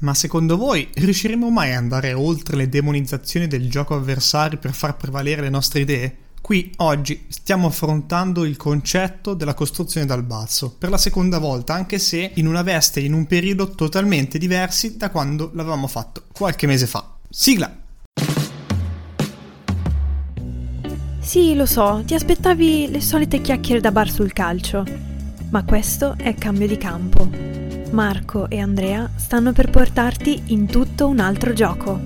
Ma secondo voi riusciremo mai ad andare oltre le demonizzazioni del gioco avversario per far prevalere le nostre idee? Qui oggi stiamo affrontando il concetto della costruzione dal basso, per la seconda volta, anche se in una veste e in un periodo totalmente diversi da quando l'avevamo fatto qualche mese fa. Sigla! Sì, lo so, ti aspettavi le solite chiacchiere da bar sul calcio, ma questo è cambio di campo. Marco e Andrea stanno per portarti in tutto un altro gioco.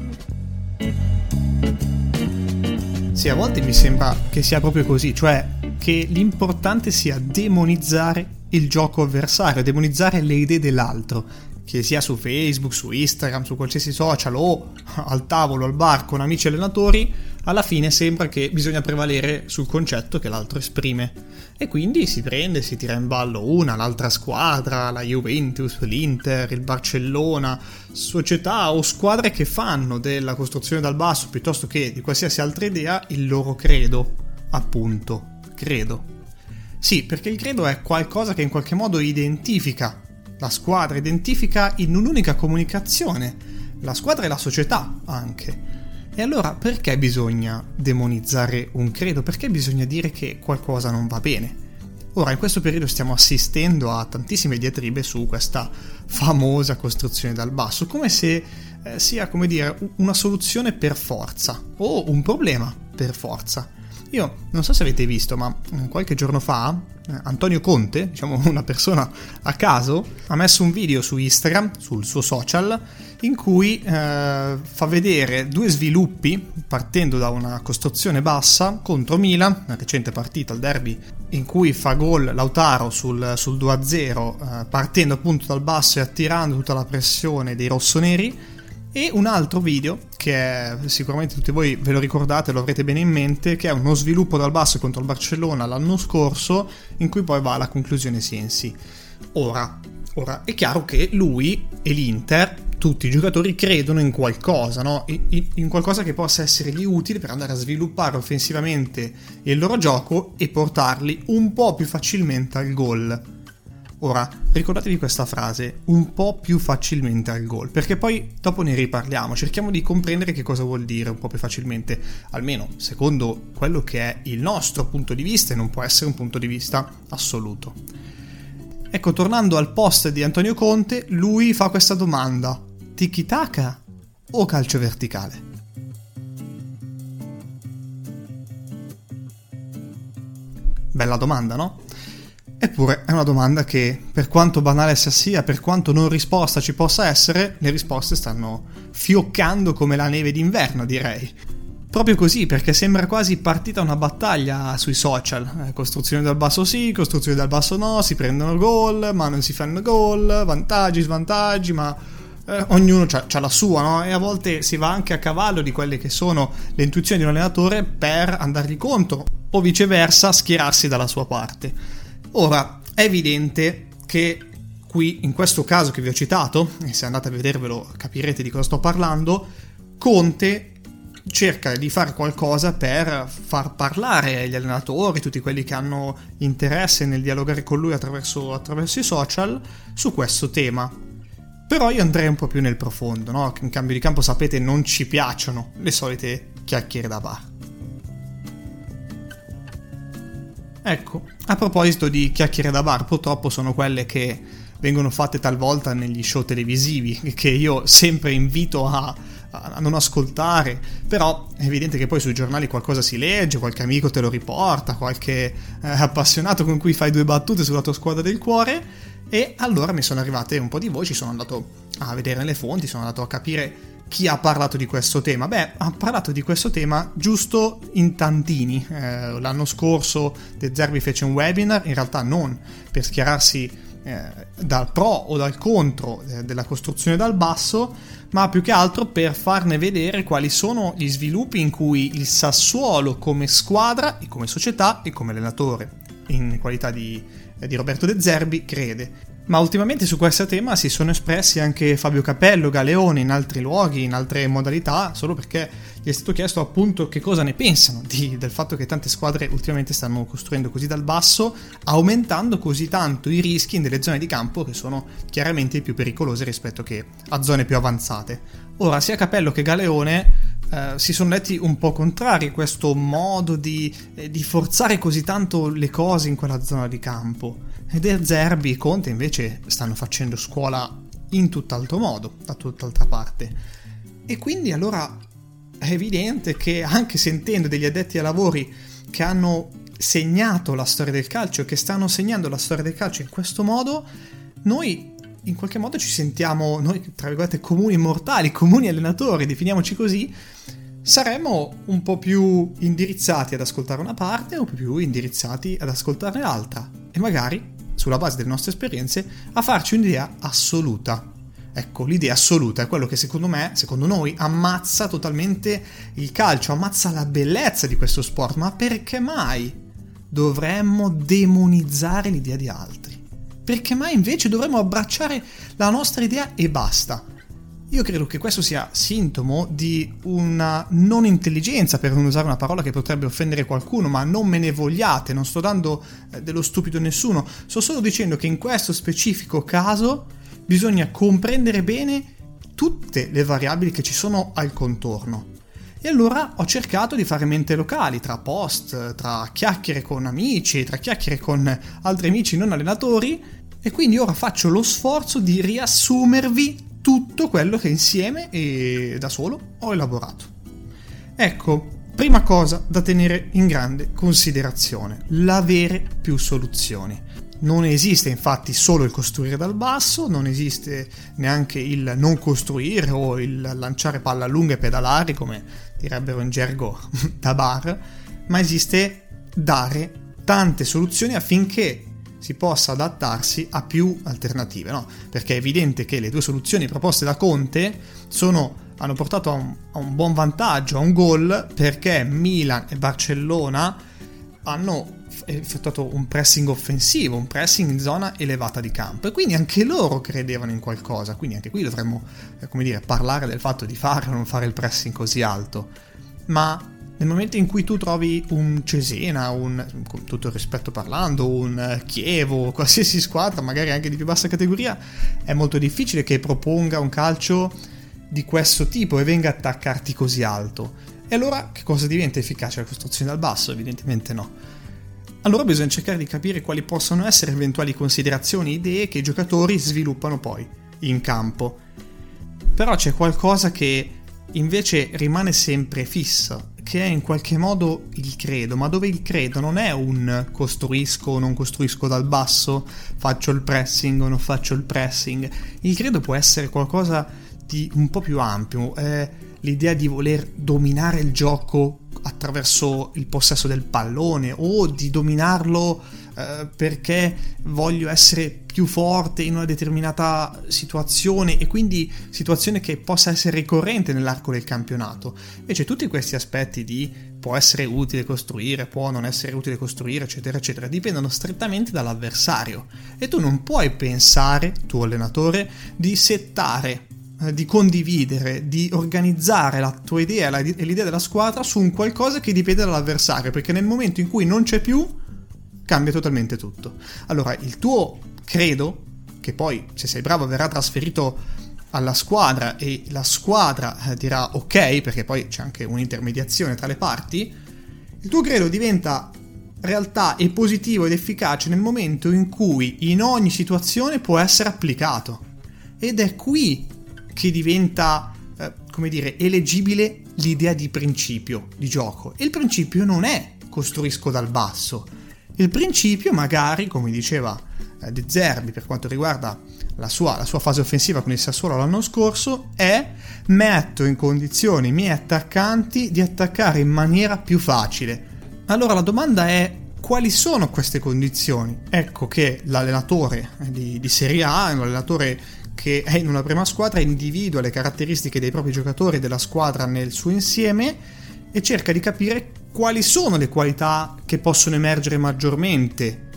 Sì, a volte mi sembra che sia proprio così, cioè che l'importante sia demonizzare il gioco avversario, demonizzare le idee dell'altro, che sia su Facebook, su Instagram, su qualsiasi social o al tavolo, al bar con amici allenatori, alla fine sembra che bisogna prevalere sul concetto che l'altro esprime. E quindi si prende, si tira in ballo una, l'altra squadra, la Juventus, l'Inter, il Barcellona, società o squadre che fanno della costruzione dal basso piuttosto che di qualsiasi altra idea il loro credo, appunto, credo. Sì, perché il credo è qualcosa che in qualche modo identifica la squadra, identifica in un'unica comunicazione la squadra e la società anche. E allora perché bisogna demonizzare un credo? Perché bisogna dire che qualcosa non va bene? Ora, in questo periodo stiamo assistendo a tantissime diatribe su questa famosa costruzione dal basso, come se eh, sia, come dire, una soluzione per forza o un problema per forza. Io non so se avete visto, ma eh, qualche giorno fa eh, Antonio Conte, diciamo una persona a caso, ha messo un video su Instagram, sul suo social, in cui eh, fa vedere due sviluppi partendo da una costruzione bassa contro Milan, una recente partita al derby in cui fa gol Lautaro sul, sul 2-0 eh, partendo appunto dal basso e attirando tutta la pressione dei rossoneri e un altro video che sicuramente tutti voi ve lo ricordate, lo avrete bene in mente, che è uno sviluppo dal basso contro il Barcellona l'anno scorso, in cui poi va alla conclusione Sensi. Ora, ora è chiaro che lui e l'Inter, tutti i giocatori, credono in qualcosa, no? in, in qualcosa che possa essergli utile per andare a sviluppare offensivamente il loro gioco e portarli un po' più facilmente al gol. Ora, ricordatevi questa frase, un po' più facilmente al gol, perché poi dopo ne riparliamo, cerchiamo di comprendere che cosa vuol dire un po' più facilmente, almeno secondo quello che è il nostro punto di vista e non può essere un punto di vista assoluto. Ecco, tornando al post di Antonio Conte, lui fa questa domanda, tiki-taka o calcio verticale? Bella domanda, no? Eppure è una domanda che, per quanto banale essa sia, per quanto non risposta ci possa essere, le risposte stanno fioccando come la neve d'inverno, direi. Proprio così, perché sembra quasi partita una battaglia sui social. Eh, costruzione dal basso sì, costruzione dal basso no, si prendono gol, ma non si fanno gol, vantaggi, svantaggi, ma eh, ognuno ha la sua, no? E a volte si va anche a cavallo di quelle che sono le intuizioni di un allenatore per andargli contro, o viceversa schierarsi dalla sua parte. Ora, è evidente che qui, in questo caso che vi ho citato, e se andate a vedervelo capirete di cosa sto parlando, Conte cerca di fare qualcosa per far parlare gli allenatori, tutti quelli che hanno interesse nel dialogare con lui attraverso, attraverso i social, su questo tema. Però io andrei un po' più nel profondo, no? In cambio di campo sapete non ci piacciono le solite chiacchiere da bar. Ecco, a proposito di chiacchiere da bar, purtroppo sono quelle che vengono fatte talvolta negli show televisivi, che io sempre invito a, a, non ascoltare, però è evidente che poi sui giornali qualcosa si legge, qualche amico te lo riporta, qualche eh, appassionato con cui fai due battute sulla tua squadra del cuore, e allora mi sono arrivate un po' di voci, sono andato a vedere le fonti, sono andato a capire chi ha parlato di questo tema? Beh, ha parlato di questo tema giusto in tantini. Eh, l'anno scorso De Zerbi fece un webinar, in realtà non per schierarsi eh, dal pro o dal contro eh, della costruzione dal basso, ma più che altro per farne vedere quali sono gli sviluppi in cui il Sassuolo come squadra e come società e come allenatore, in qualità di, di Roberto De Zerbi, crede. Ma ultimamente su questo tema si sono espressi anche Fabio Capello, Galeone in altri luoghi, in altre modalità, solo perché gli è stato chiesto appunto che cosa ne pensano di, del fatto che tante squadre ultimamente stanno costruendo così dal basso, aumentando così tanto i rischi nelle zone di campo che sono chiaramente più pericolose rispetto che a zone più avanzate. Ora, sia Capello che Galeone eh, si sono detti un po' contrari a questo modo di, eh, di forzare così tanto le cose in quella zona di campo. Ed Zerbi e Conte invece stanno facendo scuola in tutt'altro modo, da tutt'altra parte. E quindi allora è evidente che anche sentendo degli addetti ai lavori che hanno segnato la storia del calcio, che stanno segnando la storia del calcio in questo modo, noi in qualche modo ci sentiamo, noi tra virgolette comuni mortali, comuni allenatori, definiamoci così, saremmo un po' più indirizzati ad ascoltare una parte o più indirizzati ad ascoltare l'altra e magari sulla base delle nostre esperienze, a farci un'idea assoluta. Ecco, l'idea assoluta è quello che secondo me, secondo noi, ammazza totalmente il calcio, ammazza la bellezza di questo sport. Ma perché mai dovremmo demonizzare l'idea di altri? Perché mai invece dovremmo abbracciare la nostra idea e basta? Io credo che questo sia sintomo di una non intelligenza, per non usare una parola che potrebbe offendere qualcuno, ma non me ne vogliate, non sto dando eh, dello stupido a nessuno, sto solo dicendo che in questo specifico caso bisogna comprendere bene tutte le variabili che ci sono al contorno. E allora ho cercato di fare mente locali, tra post, tra chiacchiere con amici, tra chiacchiere con altri amici non allenatori, e quindi ora faccio lo sforzo di riassumervi tutto quello che insieme e da solo ho elaborato. Ecco, prima cosa da tenere in grande considerazione, l'avere più soluzioni. Non esiste infatti solo il costruire dal basso, non esiste neanche il non costruire o il lanciare palla lunga e pedalare, come direbbero in gergo da bar, ma esiste dare tante soluzioni affinché si possa adattarsi a più alternative, no? Perché è evidente che le due soluzioni proposte da Conte sono, hanno portato a un, a un buon vantaggio, a un gol, perché Milan e Barcellona hanno effettuato un pressing offensivo, un pressing in zona elevata di campo e quindi anche loro credevano in qualcosa, quindi anche qui dovremmo, eh, come dire, parlare del fatto di fare o non fare il pressing così alto. Ma nel momento in cui tu trovi un Cesena, un, con tutto il rispetto parlando, un Chievo, qualsiasi squadra, magari anche di più bassa categoria, è molto difficile che proponga un calcio di questo tipo e venga a attaccarti così alto. E allora che cosa diventa efficace la costruzione dal basso? Evidentemente no. Allora bisogna cercare di capire quali possono essere eventuali considerazioni, idee che i giocatori sviluppano poi in campo. Però c'è qualcosa che invece rimane sempre fisso che è in qualche modo il credo, ma dove il credo non è un costruisco o non costruisco dal basso, faccio il pressing o non faccio il pressing. Il credo può essere qualcosa di un po' più ampio, è l'idea di voler dominare il gioco attraverso il possesso del pallone o di dominarlo eh, perché voglio essere più forte in una determinata situazione e quindi situazione che possa essere ricorrente nell'arco del campionato. Invece tutti questi aspetti di può essere utile costruire, può non essere utile costruire, eccetera, eccetera, dipendono strettamente dall'avversario e tu non puoi pensare, tuo allenatore, di settare di condividere, di organizzare la tua idea e l'idea della squadra su un qualcosa che dipende dall'avversario, perché nel momento in cui non c'è più, cambia totalmente tutto. Allora, il tuo credo, che poi se sei bravo verrà trasferito alla squadra e la squadra eh, dirà ok, perché poi c'è anche un'intermediazione tra le parti, il tuo credo diventa realtà e positivo ed efficace nel momento in cui in ogni situazione può essere applicato. Ed è qui che diventa, eh, come dire, eleggibile l'idea di principio di gioco. E il principio non è costruisco dal basso, il principio, magari, come diceva eh, De Zerbi per quanto riguarda la sua, la sua, fase offensiva con il Sassuolo l'anno scorso, è metto in condizione i miei attaccanti di attaccare in maniera più facile. Allora la domanda è quali sono queste condizioni? Ecco che l'allenatore di, di Serie A un allenatore che è in una prima squadra, individua le caratteristiche dei propri giocatori e della squadra nel suo insieme e cerca di capire quali sono le qualità che possono emergere maggiormente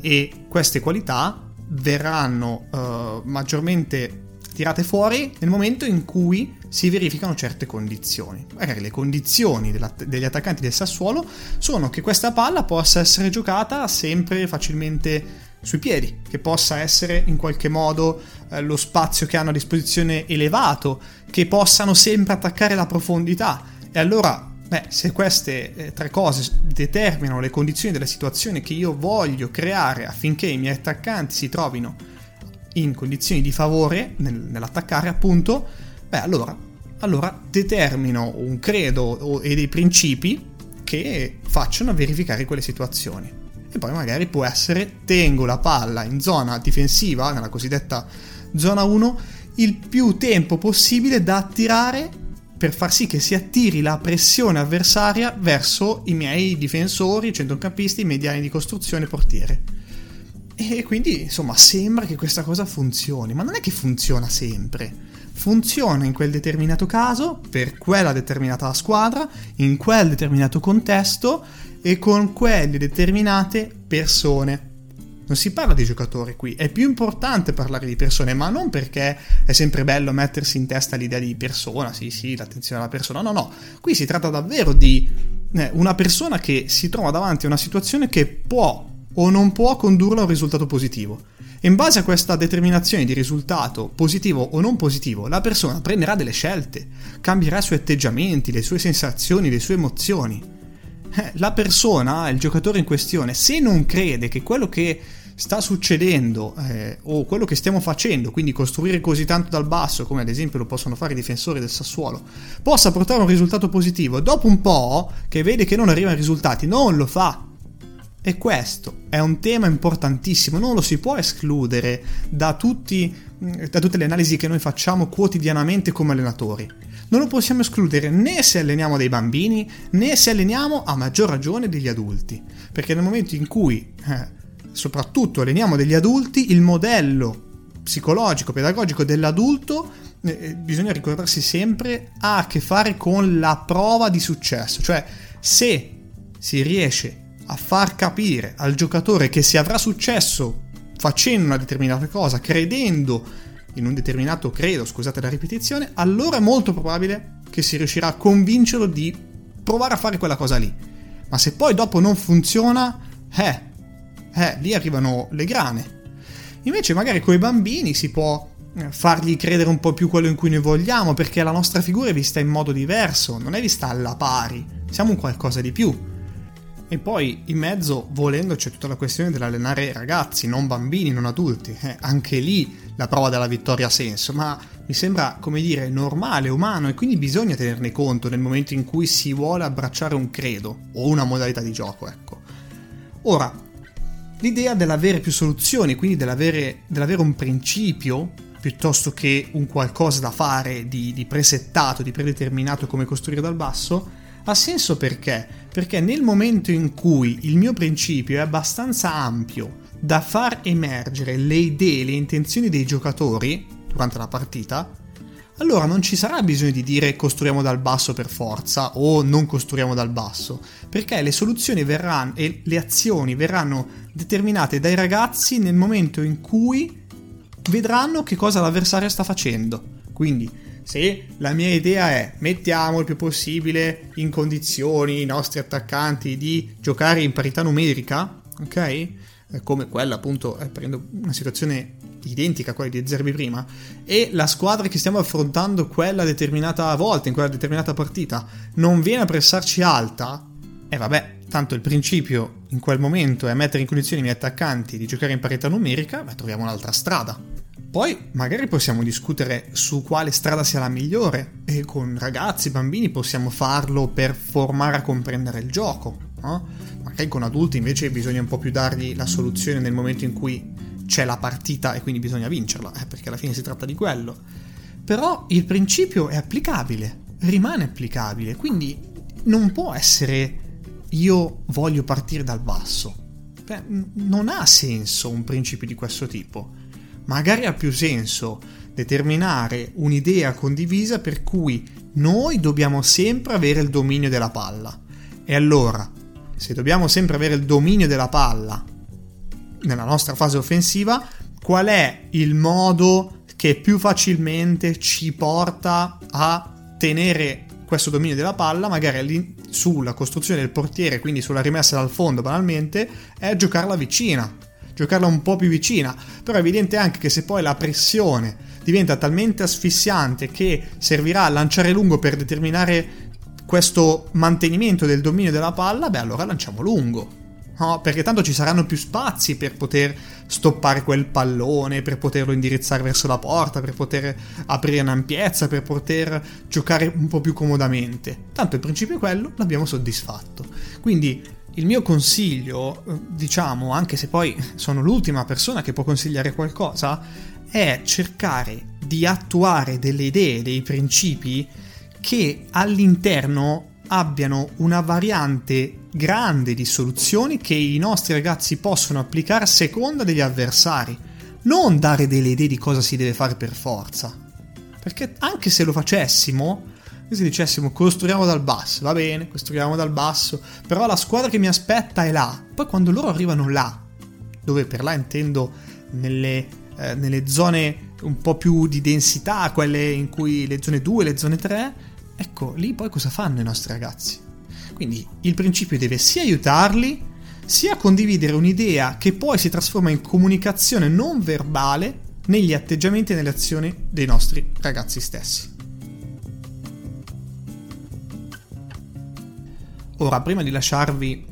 e queste qualità verranno uh, maggiormente tirate fuori nel momento in cui si verificano certe condizioni. Magari le condizioni degli attaccanti del Sassuolo sono che questa palla possa essere giocata sempre facilmente sui piedi, che possa essere in qualche modo eh, lo spazio che hanno a disposizione elevato, che possano sempre attaccare la profondità. E allora, beh, se queste eh, tre cose determinano le condizioni della situazione che io voglio creare affinché i miei attaccanti si trovino in condizioni di favore nel, nell'attaccare, appunto, beh, allora, allora determino un credo e dei principi che facciano verificare quelle situazioni e poi magari può essere tengo la palla in zona difensiva, nella cosiddetta zona 1, il più tempo possibile da attirare per far sì che si attiri la pressione avversaria verso i miei difensori, centrocampisti, mediani di costruzione, portiere. E quindi, insomma, sembra che questa cosa funzioni, ma non è che funziona sempre. Funziona in quel determinato caso, per quella determinata squadra, in quel determinato contesto e con quelle determinate persone. Non si parla di giocatori qui, è più importante parlare di persone, ma non perché è sempre bello mettersi in testa l'idea di persona, sì sì, l'attenzione alla persona, no no, qui si tratta davvero di eh, una persona che si trova davanti a una situazione che può o non può condurla a un risultato positivo. In base a questa determinazione di risultato positivo o non positivo, la persona prenderà delle scelte, cambierà i suoi atteggiamenti, le sue sensazioni, le sue emozioni. Eh, la persona, il giocatore in questione, se non crede che quello che sta succedendo eh, o quello che stiamo facendo, quindi costruire così tanto dal basso, come ad esempio lo possono fare i difensori del Sassuolo, possa portare a un risultato positivo, dopo un po' che vede che non arrivano i risultati, non lo fa. E questo è un tema importantissimo, non lo si può escludere da, tutti, da tutte le analisi che noi facciamo quotidianamente come allenatori. Non lo possiamo escludere né se alleniamo dei bambini né se alleniamo a maggior ragione degli adulti, perché nel momento in cui eh, soprattutto alleniamo degli adulti, il modello psicologico, pedagogico dell'adulto eh, eh, bisogna ricordarsi sempre ha a che fare con la prova di successo, cioè se si riesce a far capire al giocatore che si avrà successo facendo una determinata cosa, credendo in un determinato credo, scusate la ripetizione, allora è molto probabile che si riuscirà a convincerlo di provare a fare quella cosa lì. Ma se poi dopo non funziona, eh, eh, lì arrivano le grane. Invece magari con i bambini si può eh, fargli credere un po' più quello in cui noi vogliamo, perché la nostra figura è vista in modo diverso, non è vista alla pari, siamo un qualcosa di più. E poi in mezzo, volendo, c'è tutta la questione dell'allenare ragazzi, non bambini, non adulti. Eh, anche lì la prova della vittoria ha senso, ma mi sembra, come dire, normale, umano e quindi bisogna tenerne conto nel momento in cui si vuole abbracciare un credo o una modalità di gioco, ecco. Ora, l'idea dell'avere più soluzioni, quindi dell'avere, dell'avere un principio piuttosto che un qualcosa da fare di, di presettato, di predeterminato come costruire dal basso, ha senso perché? Perché nel momento in cui il mio principio è abbastanza ampio da far emergere le idee, le intenzioni dei giocatori durante la partita, allora non ci sarà bisogno di dire costruiamo dal basso per forza o non costruiamo dal basso, perché le soluzioni verranno e le azioni verranno determinate dai ragazzi nel momento in cui vedranno che cosa l'avversario sta facendo. Quindi se la mia idea è mettiamo il più possibile in condizioni i nostri attaccanti di giocare in parità numerica, ok? Come quella appunto, eh, prendo una situazione identica a quella di Zerbi prima, e la squadra che stiamo affrontando quella determinata volta, in quella determinata partita, non viene a pressarci alta, e eh vabbè, tanto il principio in quel momento è mettere in condizioni i miei attaccanti di giocare in parità numerica, beh, troviamo un'altra strada. Poi magari possiamo discutere su quale strada sia la migliore e con ragazzi, bambini possiamo farlo per formare a comprendere il gioco. No? Magari con adulti invece bisogna un po' più dargli la soluzione nel momento in cui c'è la partita e quindi bisogna vincerla, eh, perché alla fine si tratta di quello. Però il principio è applicabile, rimane applicabile, quindi non può essere io voglio partire dal basso. Beh, non ha senso un principio di questo tipo magari ha più senso determinare un'idea condivisa per cui noi dobbiamo sempre avere il dominio della palla. E allora, se dobbiamo sempre avere il dominio della palla nella nostra fase offensiva, qual è il modo che più facilmente ci porta a tenere questo dominio della palla, magari sulla costruzione del portiere, quindi sulla rimessa dal fondo banalmente, è giocarla vicina, giocarla un po' più vicina. Però è evidente anche che se poi la pressione diventa talmente asfissiante che servirà a lanciare lungo per determinare questo mantenimento del dominio della palla, beh allora lanciamo lungo. No, perché tanto ci saranno più spazi per poter stoppare quel pallone, per poterlo indirizzare verso la porta, per poter aprire un'ampiezza, per poter giocare un po' più comodamente. Tanto il principio è quello, l'abbiamo soddisfatto. Quindi il mio consiglio, eh, diciamo, anche se poi sono l'ultima persona che può consigliare qualcosa, è cercare di attuare delle idee, dei principi che all'interno abbiano una variante grande di soluzioni che i nostri ragazzi possono applicare a seconda degli avversari. Non dare delle idee di cosa si deve fare per forza. Perché anche se lo facessimo, se dicessimo costruiamo dal basso, va bene, costruiamo dal basso, però la squadra che mi aspetta è là. Poi quando loro arrivano là, dove per là intendo nelle, eh, nelle zone un po' più di densità, quelle in cui le zone 2, le zone 3, ecco, lì poi cosa fanno i nostri ragazzi? Quindi il principio deve sia aiutarli, sia condividere un'idea che poi si trasforma in comunicazione non verbale negli atteggiamenti e nelle azioni dei nostri ragazzi stessi. Ora, prima di lasciarvi,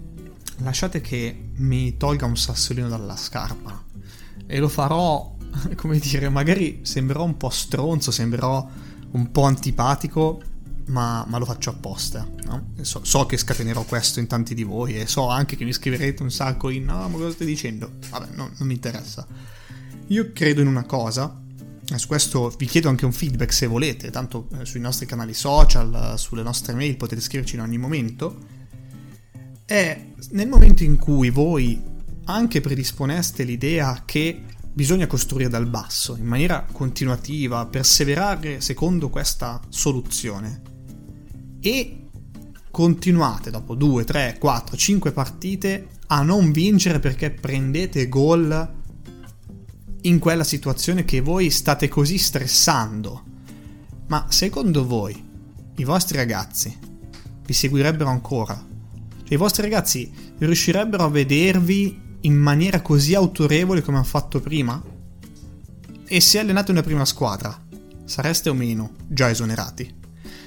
lasciate che mi tolga un sassolino dalla scarpa. E lo farò, come dire, magari sembrerò un po' stronzo, sembrerò un po' antipatico, ma, ma lo faccio apposta. No? So, so, che scatenerò questo in tanti di voi e so anche che mi scriverete un sacco in no, ma cosa stai dicendo? Vabbè, no, non mi interessa. Io credo in una cosa, e su questo vi chiedo anche un feedback se volete, tanto eh, sui nostri canali social, sulle nostre mail potete scriverci in ogni momento. È nel momento in cui voi anche predisponeste l'idea che bisogna costruire dal basso, in maniera continuativa, perseverare secondo questa soluzione, e continuate dopo 2, 3, 4, 5 partite a non vincere perché prendete gol in quella situazione che voi state così stressando. Ma secondo voi i vostri ragazzi vi seguirebbero ancora? Cioè i vostri ragazzi riuscirebbero a vedervi in maniera così autorevole come hanno fatto prima? E se allenate una prima squadra, sareste o meno già esonerati?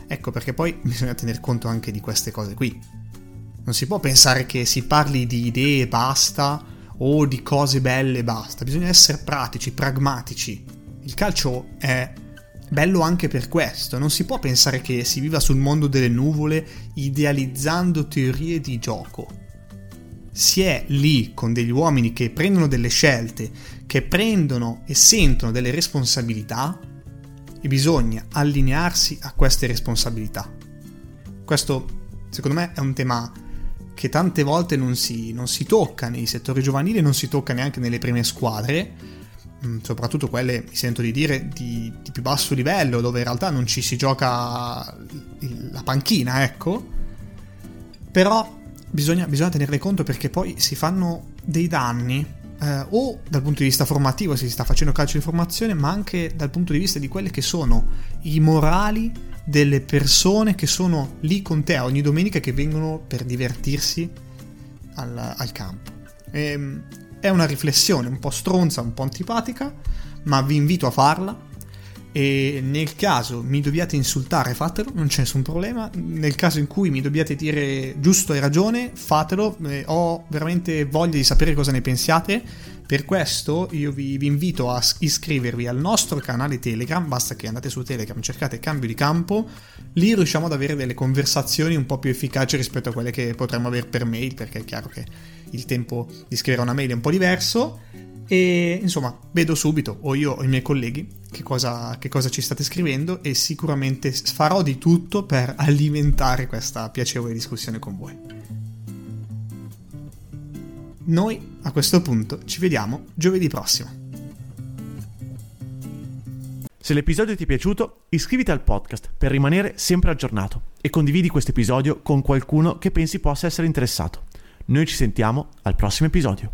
Ecco perché poi bisogna tener conto anche di queste cose qui. Non si può pensare che si parli di idee e basta o di cose belle e basta, bisogna essere pratici, pragmatici. Il calcio è bello anche per questo, non si può pensare che si viva sul mondo delle nuvole idealizzando teorie di gioco. Si è lì con degli uomini che prendono delle scelte, che prendono e sentono delle responsabilità e bisogna allinearsi a queste responsabilità. Questo, secondo me, è un tema che tante volte non si, non si tocca nei settori giovanili, non si tocca neanche nelle prime squadre, soprattutto quelle, mi sento di dire, di, di più basso livello, dove in realtà non ci si gioca la panchina, ecco. Però bisogna, bisogna tenerle conto perché poi si fanno dei danni eh, o dal punto di vista formativo se si sta facendo calcio di formazione, ma anche dal punto di vista di quelli che sono i morali delle persone che sono lì con te ogni domenica che vengono per divertirsi al, al campo. E, ehm, è una riflessione un po' stronza, un po' antipatica, ma vi invito a farla. E nel caso mi dobbiate insultare fatelo, non c'è nessun problema, nel caso in cui mi dobbiate dire giusto e ragione fatelo, eh, ho veramente voglia di sapere cosa ne pensiate, per questo io vi, vi, invito a iscrivervi al nostro canale Telegram, basta che andate su Telegram, cercate cambio di campo, lì riusciamo ad avere delle conversazioni un po' più efficaci rispetto a quelle che potremmo avere per mail, perché è chiaro che il tempo di scrivere una mail è un po' diverso e insomma, vedo subito, o io o i miei colleghi, che cosa, che cosa, ci state scrivendo e sicuramente farò di tutto per alimentare questa piacevole discussione con voi. Noi a questo punto ci vediamo giovedì prossimo. Se l'episodio ti è piaciuto, iscriviti al podcast per rimanere sempre aggiornato e condividi questo episodio con qualcuno che pensi possa essere interessato. Noi ci sentiamo al prossimo episodio.